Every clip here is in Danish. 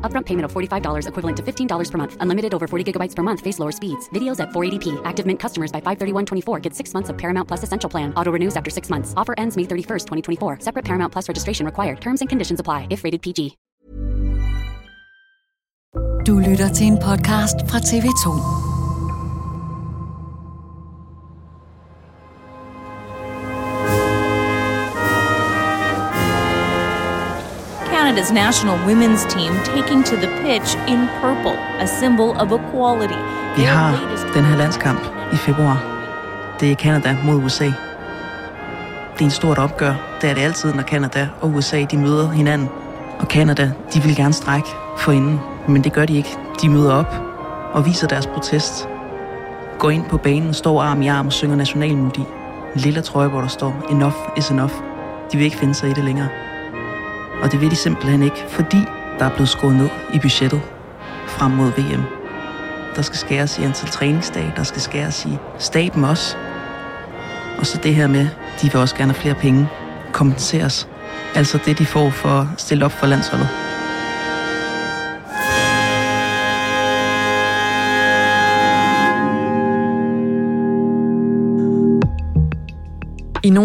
Upfront payment of $45 equivalent to $15 per month. Unlimited over 40 gigabytes per month. Face lower speeds. Videos at 480p. Active Mint customers by 531.24 get six months of Paramount Plus Essential Plan. Auto renews after six months. Offer ends May 31st, 2024. Separate Paramount Plus registration required. Terms and conditions apply if rated PG. Du lytter til en podcast fra TV2. Canada's national women's team taking to the pitch in purple, a symbol of equality. Vi har den her landskamp i februar. Det er Canada mod USA. Det er en stort opgør. Det er det altid, når Canada og USA de møder hinanden. Og Canada, de vil gerne strække for inden, men det gør de ikke. De møder op og viser deres protest. Går ind på banen, står arm i arm og synger nationalmelodi. En lille trøje, hvor der står, enough is enough. De vil ikke finde sig i det længere. Og det vil de simpelthen ikke, fordi der er blevet skåret ned i budgettet frem mod VM. Der skal skæres i antal træningsdage, der skal skæres i staben også. Og så det her med, de vil også gerne have flere penge, kompenseres. Altså det, de får for at stille op for landsholdet.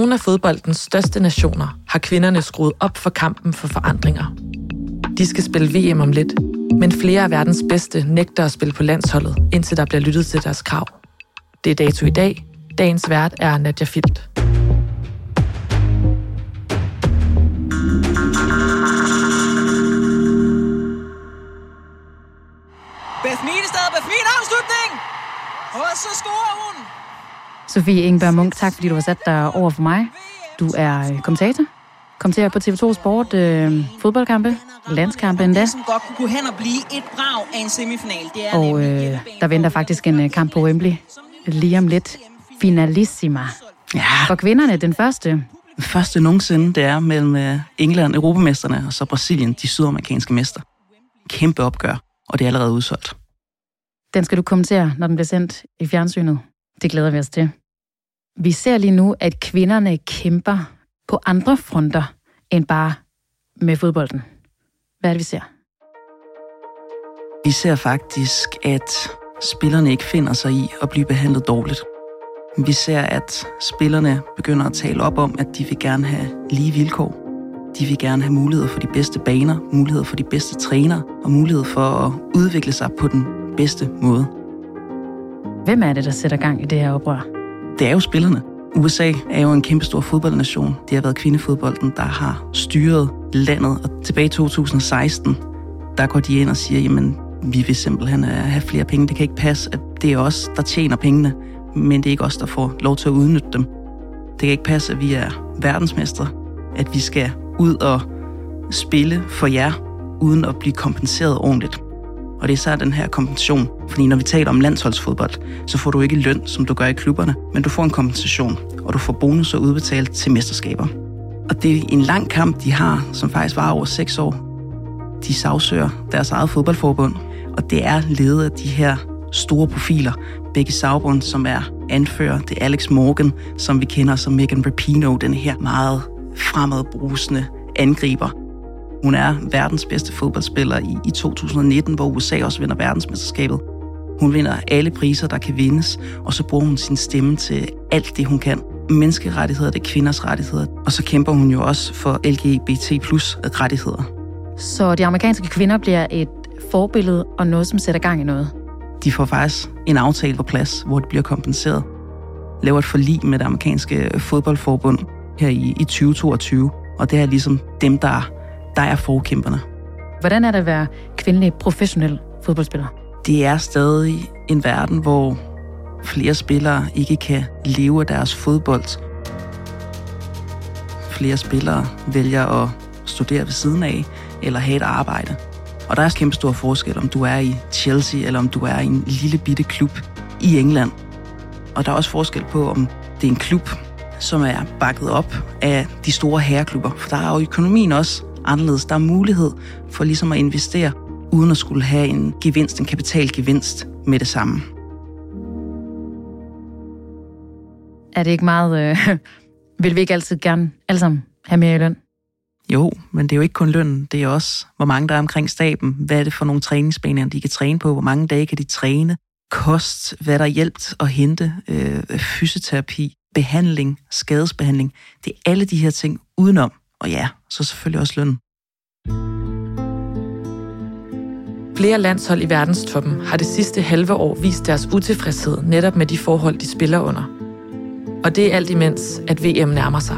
Nogle af fodboldens største nationer har kvinderne skruet op for kampen for forandringer. De skal spille VM om lidt, men flere af verdens bedste nægter at spille på landsholdet, indtil der bliver lyttet til deres krav. Det er dato i dag. Dagens vært er Nadja Filt. Beth Mead i stedet. Beth Mead afslutning! Og så scorer hun! Sofie Ingeberg Munk, tak fordi du har sat dig over for mig. Du er øh, kommentator. Kommenterer på TV2 Sport, øh, fodboldkampe, landskampe endda. Som godt kunne gå hen og blive et brag af en semifinal. Det er Og nemlig øh, der venter faktisk en øh, kamp på Wembley lige om lidt. Finalissima. Ja, For kvinderne, den første. den første nogensinde, det er mellem øh, England, europamesterne, og så Brasilien, de sydamerikanske mester. Kæmpe opgør, og det er allerede udsolgt. Den skal du kommentere, når den bliver sendt i fjernsynet. Det glæder vi os til. Vi ser lige nu, at kvinderne kæmper på andre fronter end bare med fodbolden. Hvad er det, vi ser? Vi ser faktisk, at spillerne ikke finder sig i at blive behandlet dårligt. Vi ser, at spillerne begynder at tale op om, at de vil gerne have lige vilkår. De vil gerne have mulighed for de bedste baner, mulighed for de bedste trænere og mulighed for at udvikle sig på den bedste måde. Hvem er det, der sætter gang i det her oprør? Det er jo spillerne. USA er jo en kæmpestor fodboldnation. Det har været kvindefodbolden, der har styret landet. Og tilbage i 2016, der går de ind og siger, jamen, vi vil simpelthen øh, have flere penge. Det kan ikke passe, at det er os, der tjener pengene, men det er ikke os, der får lov til at udnytte dem. Det kan ikke passe, at vi er verdensmestre, at vi skal ud og spille for jer, uden at blive kompenseret ordentligt. Og det er især den her kompensation. Fordi når vi taler om landsholdsfodbold, så får du ikke løn, som du gør i klubberne, men du får en kompensation, og du får bonusser udbetalt til mesterskaber. Og det er en lang kamp, de har, som faktisk var over seks år. De sagsøger deres eget fodboldforbund, og det er ledet af de her store profiler. Begge Sauron, som er anfører, det er Alex Morgan, som vi kender som Megan Rapinoe, den her meget fremadbrusende angriber. Hun er verdens bedste fodboldspiller i, i 2019, hvor USA også vinder verdensmesterskabet. Hun vinder alle priser, der kan vindes, og så bruger hun sin stemme til alt det, hun kan. Menneskerettigheder, det er kvinders rettigheder, og så kæmper hun jo også for LGBT plus rettigheder. Så de amerikanske kvinder bliver et forbillede og noget, som sætter gang i noget? De får faktisk en aftale på plads, hvor de bliver kompenseret. Laver et forlig med det amerikanske fodboldforbund her i, i 2022, og det er ligesom dem, der, der er forkæmperne. Hvordan er det at være kvindelig professionel fodboldspiller? Det er stadig en verden, hvor flere spillere ikke kan leve af deres fodbold. Flere spillere vælger at studere ved siden af eller have et arbejde. Og der er kæmpe stor forskel, om du er i Chelsea eller om du er i en lille bitte klub i England. Og der er også forskel på, om det er en klub, som er bakket op af de store herreklubber. For der er jo økonomien også anderledes. Der er mulighed for ligesom at investere, uden at skulle have en gevinst, en kapitalgevinst med det samme. Er det ikke meget... Øh, vil vi ikke altid gerne alle sammen have mere i løn? Jo, men det er jo ikke kun lønnen, det er også, hvor mange der er omkring staben, hvad er det for nogle træningsbaner, de kan træne på, hvor mange dage kan de træne, kost, hvad der er hjælpt at hente, øh, fysioterapi, behandling, skadesbehandling. Det er alle de her ting udenom, og ja, så selvfølgelig også løn. Flere landshold i verdenstoppen har det sidste halve år vist deres utilfredshed netop med de forhold, de spiller under. Og det er alt imens, at VM nærmer sig.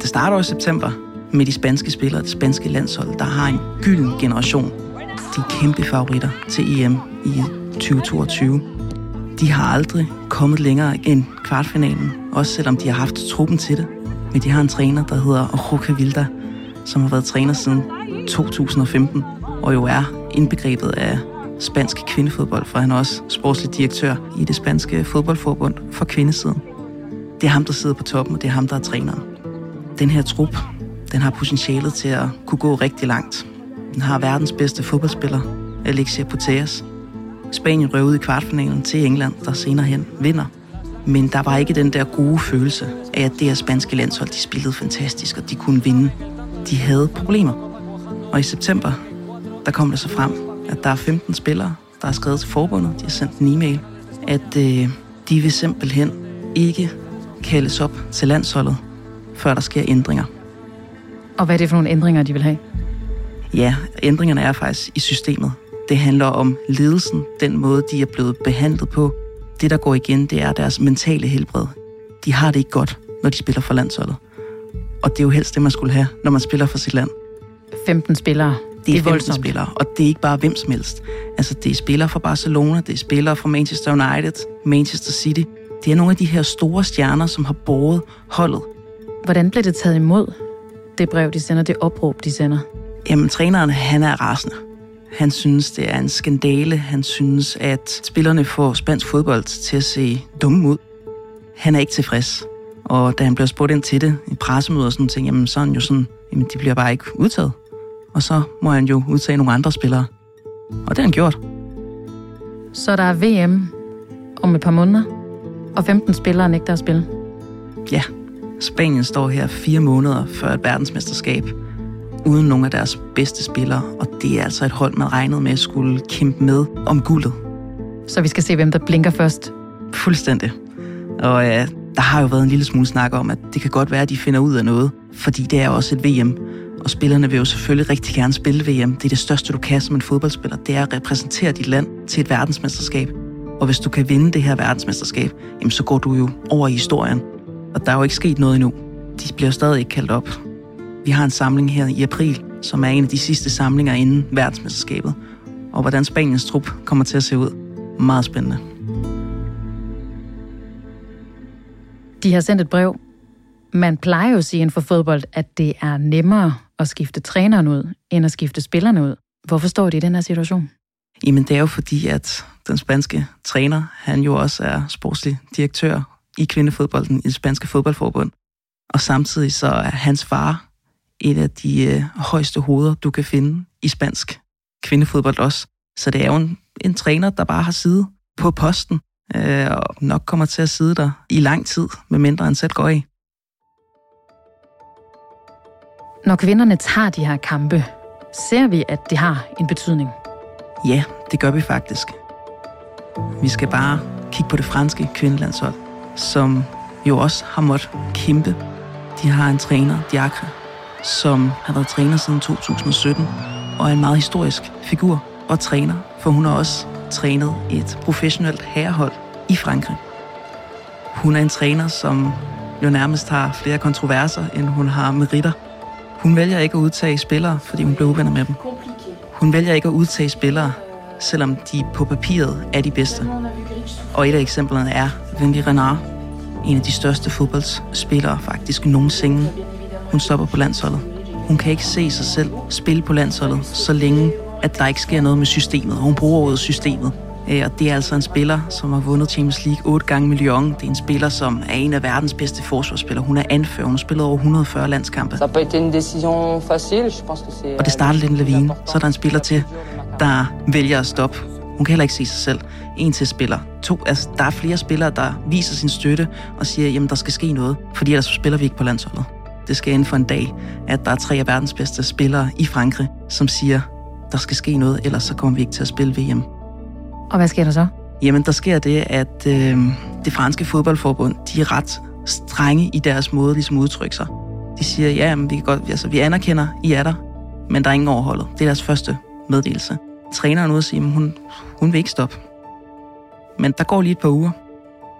Det starter i september med de spanske spillere, det spanske landshold, der har en gylden generation. De er kæmpe favoritter til EM i 2022. De har aldrig kommet længere end kvartfinalen, også selvom de har haft truppen til det. Men de har en træner, der hedder Roca Vilda, som har været træner siden 2015, og jo er indbegrebet af spansk kvindefodbold, for han er også sportslig direktør i det spanske fodboldforbund for kvindesiden. Det er ham, der sidder på toppen, og det er ham, der er træneren. Den her trup, den har potentialet til at kunne gå rigtig langt. Den har verdens bedste fodboldspiller, Alexia Putellas. Spanien røvede i kvartfinalen til England, der senere hen vinder. Men der var ikke den der gode følelse af, at det her spanske landshold, de spillede fantastisk, og de kunne vinde. De havde problemer. Og i september, der kom det så frem, at der er 15 spillere, der har skrevet til forbundet, de har sendt en e-mail, at øh, de vil simpelthen ikke kaldes op til landsholdet, før der sker ændringer. Og hvad er det for nogle ændringer, de vil have? Ja, ændringerne er faktisk i systemet. Det handler om ledelsen, den måde, de er blevet behandlet på. Det, der går igen, det er deres mentale helbred. De har det ikke godt, når de spiller for landsholdet. Og det er jo helst det, man skulle have, når man spiller for sit land. 15 spillere. Det er, det er 15 spillere, og det er ikke bare hvem som helst. Altså, det er spillere fra Barcelona, det er spillere fra Manchester United, Manchester City. Det er nogle af de her store stjerner, som har båret holdet. Hvordan blev det taget imod, det brev, de sender, det opråb, de sender? Jamen, træneren, han er rasende. Han synes, det er en skandale. Han synes, at spillerne får spansk fodbold til at se dumme ud. Han er ikke tilfreds. Og da han bliver spurgt ind til det i pressemøder og sådan ting, jamen så er han jo sådan, jamen de bliver bare ikke udtaget. Og så må han jo udtage nogle andre spillere. Og det har han gjort. Så der er VM om et par måneder, og 15 spillere nægter at spille? Ja, Spanien står her fire måneder før et verdensmesterskab, uden nogle af deres bedste spillere, og det er altså et hold, man regnede med at skulle kæmpe med om guldet. Så vi skal se, hvem der blinker først? Fuldstændig. Og ja, der har jo været en lille smule snak om, at det kan godt være, at de finder ud af noget, fordi det er også et VM. Og spillerne vil jo selvfølgelig rigtig gerne spille VM. Det er det største, du kan som en fodboldspiller. Det er at repræsentere dit land til et verdensmesterskab. Og hvis du kan vinde det her verdensmesterskab, jamen så går du jo over i historien. Og der er jo ikke sket noget endnu. De bliver stadig ikke kaldt op. Vi har en samling her i april, som er en af de sidste samlinger inden verdensmesterskabet. Og hvordan Spaniens trup kommer til at se ud. Meget spændende. De har sendt et brev. Man plejer jo at sige inden for fodbold, at det er nemmere at skifte træneren ud, end at skifte spillerne ud. Hvorfor står de i den her situation? Jamen det er jo fordi, at den spanske træner, han jo også er sportslig direktør i kvindefodbolden i det spanske fodboldforbund. Og samtidig så er hans far et af de øh, højeste hoveder, du kan finde i spansk kvindefodbold også. Så det er jo en, en træner, der bare har siddet på posten, øh, og nok kommer til at sidde der i lang tid, med mindre han selv går af. Når kvinderne tager de her kampe, ser vi, at det har en betydning. Ja, det gør vi faktisk. Vi skal bare kigge på det franske kvindelandshold, som jo også har måttet kæmpe. De har en træner, Diacre, som har været træner siden 2017, og er en meget historisk figur og træner, for hun har også trænet et professionelt herrehold i Frankrig. Hun er en træner, som jo nærmest har flere kontroverser, end hun har meritter. Hun vælger ikke at udtage spillere, fordi hun bliver uvenner med dem. Hun vælger ikke at udtage spillere, selvom de på papiret er de bedste. Og et af eksemplerne er Wendy Renard, en af de største fodboldspillere faktisk nogensinde. Hun stopper på landsholdet. Hun kan ikke se sig selv spille på landsholdet, så længe at der ikke sker noget med systemet. Hun bruger ordet systemet. Øh, og det er altså en spiller, som har vundet Champions League otte gange med Lyon. Det er en spiller, som er en af verdens bedste forsvarsspillere. Hun er anfører. Hun har spillet over 140 landskampe. Og det starter lidt en lavine. Så er der en spiller til, der vælger at stoppe. Hun kan heller ikke se sig selv. En til spiller. To, altså, der er flere spillere, der viser sin støtte og siger, jamen der skal ske noget, fordi ellers spiller vi ikke på landsholdet. Det skal inden for en dag, at der er tre af verdens bedste spillere i Frankrig, som siger, der skal ske noget, ellers så kommer vi ikke til at spille VM. Og hvad sker der så? Jamen, der sker det, at øh, det franske fodboldforbund, de er ret strenge i deres måde ligesom udtrykke sig. De siger, ja, men vi, kan godt, altså, vi anerkender, I er der, men der er ingen overholdet. Det er deres første meddelelse. Træneren ude og sige, at hun, hun vil ikke stoppe. Men der går lige et par uger,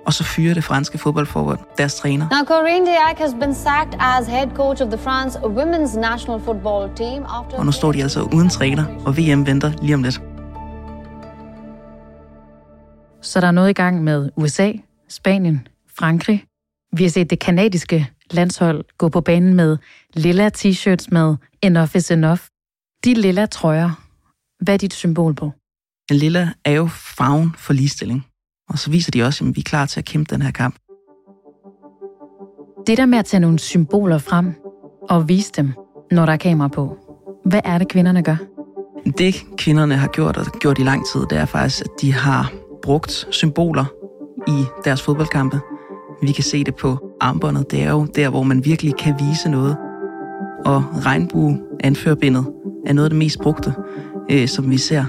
og så fyrer det franske fodboldforbund deres træner. Now, Corinne Diac has been sacked as head coach of the France women's national football team after... Og nu står de altså uden træner, og VM venter lige om lidt. Så der er noget i gang med USA, Spanien, Frankrig. Vi har set det kanadiske landshold gå på banen med lilla t-shirts med Enough is enough. De lilla trøjer, hvad er dit symbol på? En lilla er jo farven for ligestilling. Og så viser de også, at vi er klar til at kæmpe den her kamp. Det der med at tage nogle symboler frem og vise dem, når der er kamera på. Hvad er det, kvinderne gør? Det kvinderne har gjort, og gjort i lang tid, det er faktisk, at de har brugt symboler i deres fodboldkampe. Vi kan se det på armbåndet. Det er jo der, hvor man virkelig kan vise noget. Og regnbue anførbindet er noget af det mest brugte, øh, som vi ser.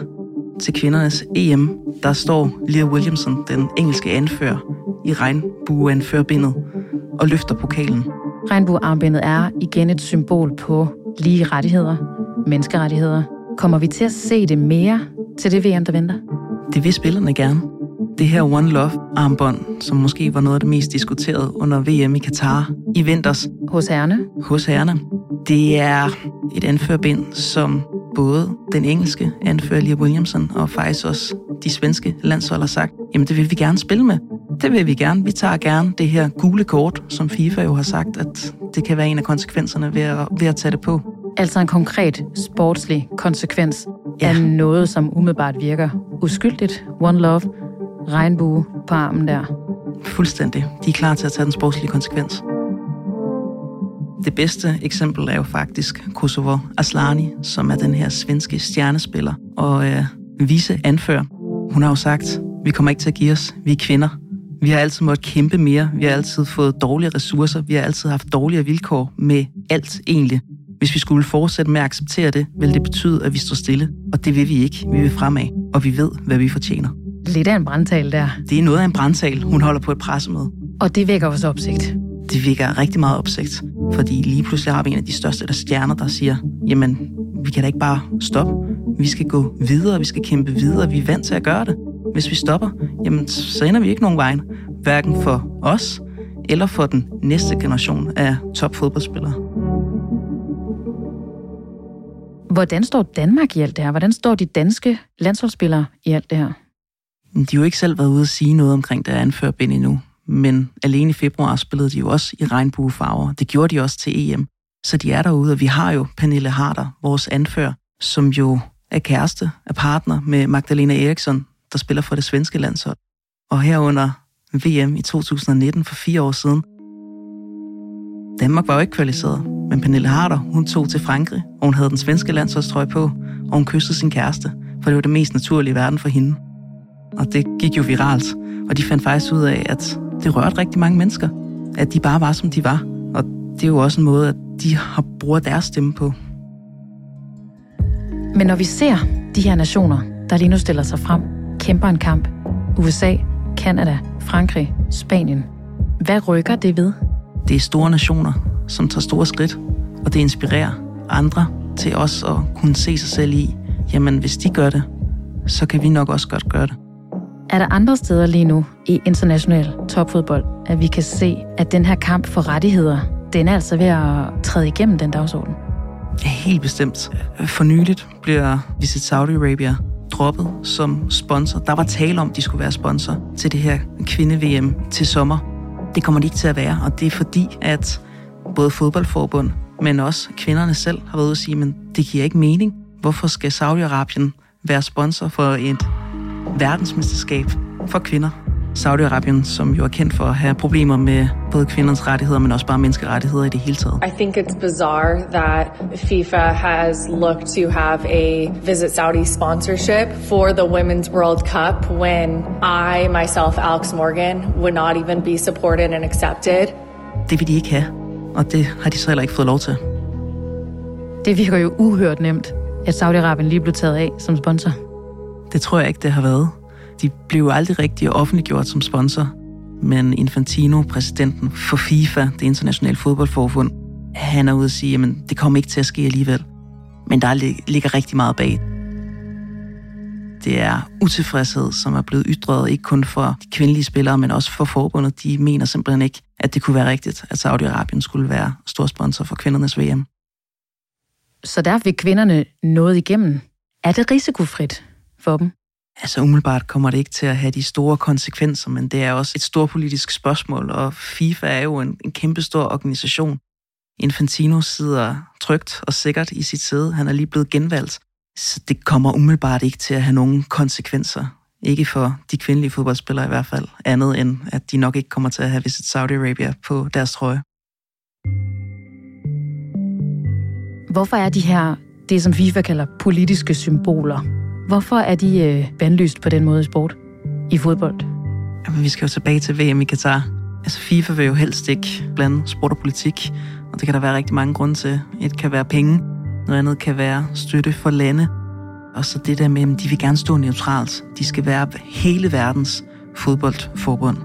Til kvindernes EM, der står Leah Williamson, den engelske anfører, i regnbueanførbindet og løfter pokalen. Regnbuearmbindet er igen et symbol på lige rettigheder, menneskerettigheder. Kommer vi til at se det mere til det VM, der venter? Det vil spillerne gerne. Det her One Love armbånd, som måske var noget af det mest diskuterede under VM i Katar i vinters. Hos herrene? Hos herrene. Det er et anførbind, som både den engelske anfører Leah Williamson og faktisk også de svenske landshold har sagt, jamen det vil vi gerne spille med. Det vil vi gerne. Vi tager gerne det her gule kort, som FIFA jo har sagt, at det kan være en af konsekvenserne ved at, ved at tage det på. Altså en konkret sportslig konsekvens ja. af noget, som umiddelbart virker uskyldigt. One love, regnbue på armen der. Fuldstændig. De er klar til at tage den sportslige konsekvens. Det bedste eksempel er jo faktisk Kosovo Aslani, som er den her svenske stjernespiller og øh, vise anfører. Hun har jo sagt, vi kommer ikke til at give os, vi er kvinder. Vi har altid måttet kæmpe mere, vi har altid fået dårlige ressourcer, vi har altid haft dårligere vilkår med alt egentlig. Hvis vi skulle fortsætte med at acceptere det, vil det betyde, at vi står stille. Og det vil vi ikke. Vi vil fremad, og vi ved, hvad vi fortjener. Lidt af en brandtal der. Det er noget af en brandtal, hun holder på et pressemøde. Og det vækker også opsigt. Det vækker rigtig meget opsigt, fordi lige pludselig har vi en af de største der stjerner, der siger, jamen, vi kan da ikke bare stoppe. Vi skal gå videre, vi skal kæmpe videre, vi er vant til at gøre det. Hvis vi stopper, jamen, så ender vi ikke nogen vejen. Hverken for os, eller for den næste generation af topfodboldspillere. Hvordan står Danmark i alt det her? Hvordan står de danske landsholdsspillere i alt det her? De har jo ikke selv været ude at sige noget omkring det anførbind endnu, men alene i februar spillede de jo også i regnbuefarver. Det gjorde de også til EM. Så de er derude, og vi har jo Pernille Harder, vores anfører, som jo er kæreste, er partner med Magdalena Eriksson, der spiller for det svenske landshold. Og herunder VM i 2019 for fire år siden. Danmark var jo ikke kvalificeret, men Pernille Harder, hun tog til Frankrig, og hun havde den svenske landsholdstrøje på, og hun kyssede sin kæreste, for det var det mest naturlige i verden for hende. Og det gik jo viralt, og de fandt faktisk ud af, at det rørte rigtig mange mennesker. At de bare var, som de var. Og det er jo også en måde, at de har brugt deres stemme på. Men når vi ser de her nationer, der lige nu stiller sig frem, kæmper en kamp, USA, Kanada, Frankrig, Spanien, hvad rykker det ved? Det er store nationer, som tager store skridt, og det inspirerer andre til også at kunne se sig selv i, jamen hvis de gør det, så kan vi nok også godt gøre det. Er der andre steder lige nu i international topfodbold, at vi kan se, at den her kamp for rettigheder, den er altså ved at træde igennem den dagsorden? Helt bestemt. For nyligt bliver Visit Saudi-Arabia droppet som sponsor. Der var tale om, at de skulle være sponsor til det her kvinde-VM til sommer. Det kommer de ikke til at være, og det er fordi, at både fodboldforbund, men også kvinderne selv har været ude og sige, men det giver ikke mening. Hvorfor skal Saudi-Arabien være sponsor for et verdensmesterskab for kvinder? Saudi-Arabien, som jo er kendt for at have problemer med både kvinders rettigheder, men også bare menneskerettigheder i det hele taget. I think it's bizarre that FIFA has looked to have a Visit Saudi sponsorship for the Women's World Cup when I, myself, Alex Morgan, would not even be supported and accepted. Det vil de ikke have, og det har de så heller ikke fået lov til. Det virker jo uhørt nemt, at Saudi-Arabien lige blev taget af som sponsor. Det tror jeg ikke, det har været. De blev aldrig rigtig offentliggjort som sponsor, men Infantino, præsidenten for FIFA, det internationale fodboldforbund, han er ude og sige, at det kommer ikke til at ske alligevel. Men der ligger rigtig meget bag. Det er utilfredshed, som er blevet ytret ikke kun for de kvindelige spillere, men også for forbundet. De mener simpelthen ikke, at det kunne være rigtigt, at Saudi-Arabien skulle være stor sponsor for kvindernes VM. Så der fik kvinderne noget igennem. Er det risikofrit for dem? Altså umiddelbart kommer det ikke til at have de store konsekvenser, men det er også et stort politisk spørgsmål, og FIFA er jo en, en kæmpe stor organisation. Infantino sidder trygt og sikkert i sit sæde. Han er lige blevet genvalgt. Så det kommer umiddelbart ikke til at have nogen konsekvenser. Ikke for de kvindelige fodboldspillere i hvert fald. Andet end, at de nok ikke kommer til at have Visit Saudi-Arabia på deres trøje. Hvorfor er de her, det som FIFA kalder politiske symboler, Hvorfor er de øh, bandlyst på den måde i sport, i fodbold? Jamen, vi skal jo tilbage til VM i Katar. Altså, FIFA vil jo helst ikke blande sport og politik, og det kan der være rigtig mange grunde til. Et kan være penge, noget andet kan være støtte for lande, og så det der med, at de vil gerne stå neutralt. De skal være hele verdens fodboldforbund.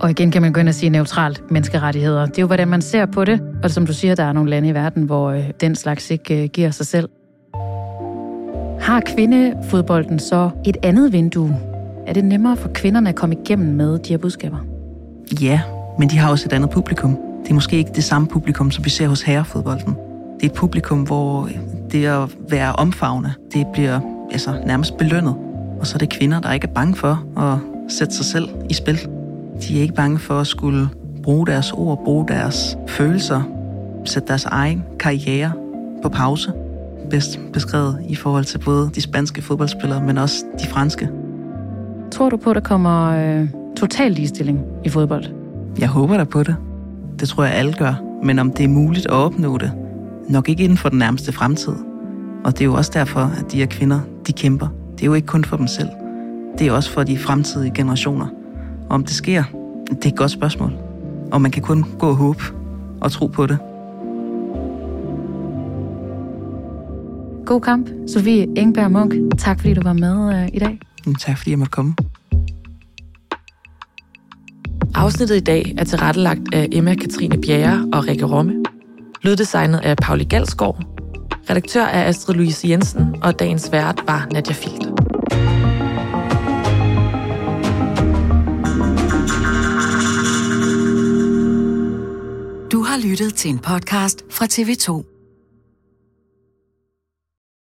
Og igen kan man gå ind og sige neutralt menneskerettigheder. Det er jo, hvordan man ser på det. Og som du siger, der er nogle lande i verden, hvor øh, den slags ikke øh, giver sig selv. Har kvindefodbolden så et andet vindue? Er det nemmere for kvinderne at komme igennem med de her budskaber? Ja, men de har også et andet publikum. Det er måske ikke det samme publikum, som vi ser hos herrefodbolden. Det er et publikum, hvor det at være omfavne, det bliver altså, nærmest belønnet. Og så er det kvinder, der ikke er bange for at sætte sig selv i spil. De er ikke bange for at skulle bruge deres ord, bruge deres følelser, sætte deres egen karriere på pause bedst beskrevet i forhold til både de spanske fodboldspillere, men også de franske. Tror du på, at der kommer øh, total ligestilling i fodbold? Jeg håber da på det. Det tror jeg alle gør. Men om det er muligt at opnå det, nok ikke inden for den nærmeste fremtid. Og det er jo også derfor, at de her kvinder, de kæmper. Det er jo ikke kun for dem selv. Det er også for de fremtidige generationer. Og om det sker, det er et godt spørgsmål. Og man kan kun gå og håbe og tro på det. God kamp, Sofie Engberg Munk. Tak fordi du var med uh, i dag. Tak fordi jeg måtte komme. Afsnittet i dag er tilrettelagt af Emma Katrine Bjerre og Rikke Romme. Lyddesignet af Pauli Galsgaard. Redaktør er Astrid Louise Jensen, og dagens vært var Nadia Filt. Du har lyttet til en podcast fra TV2.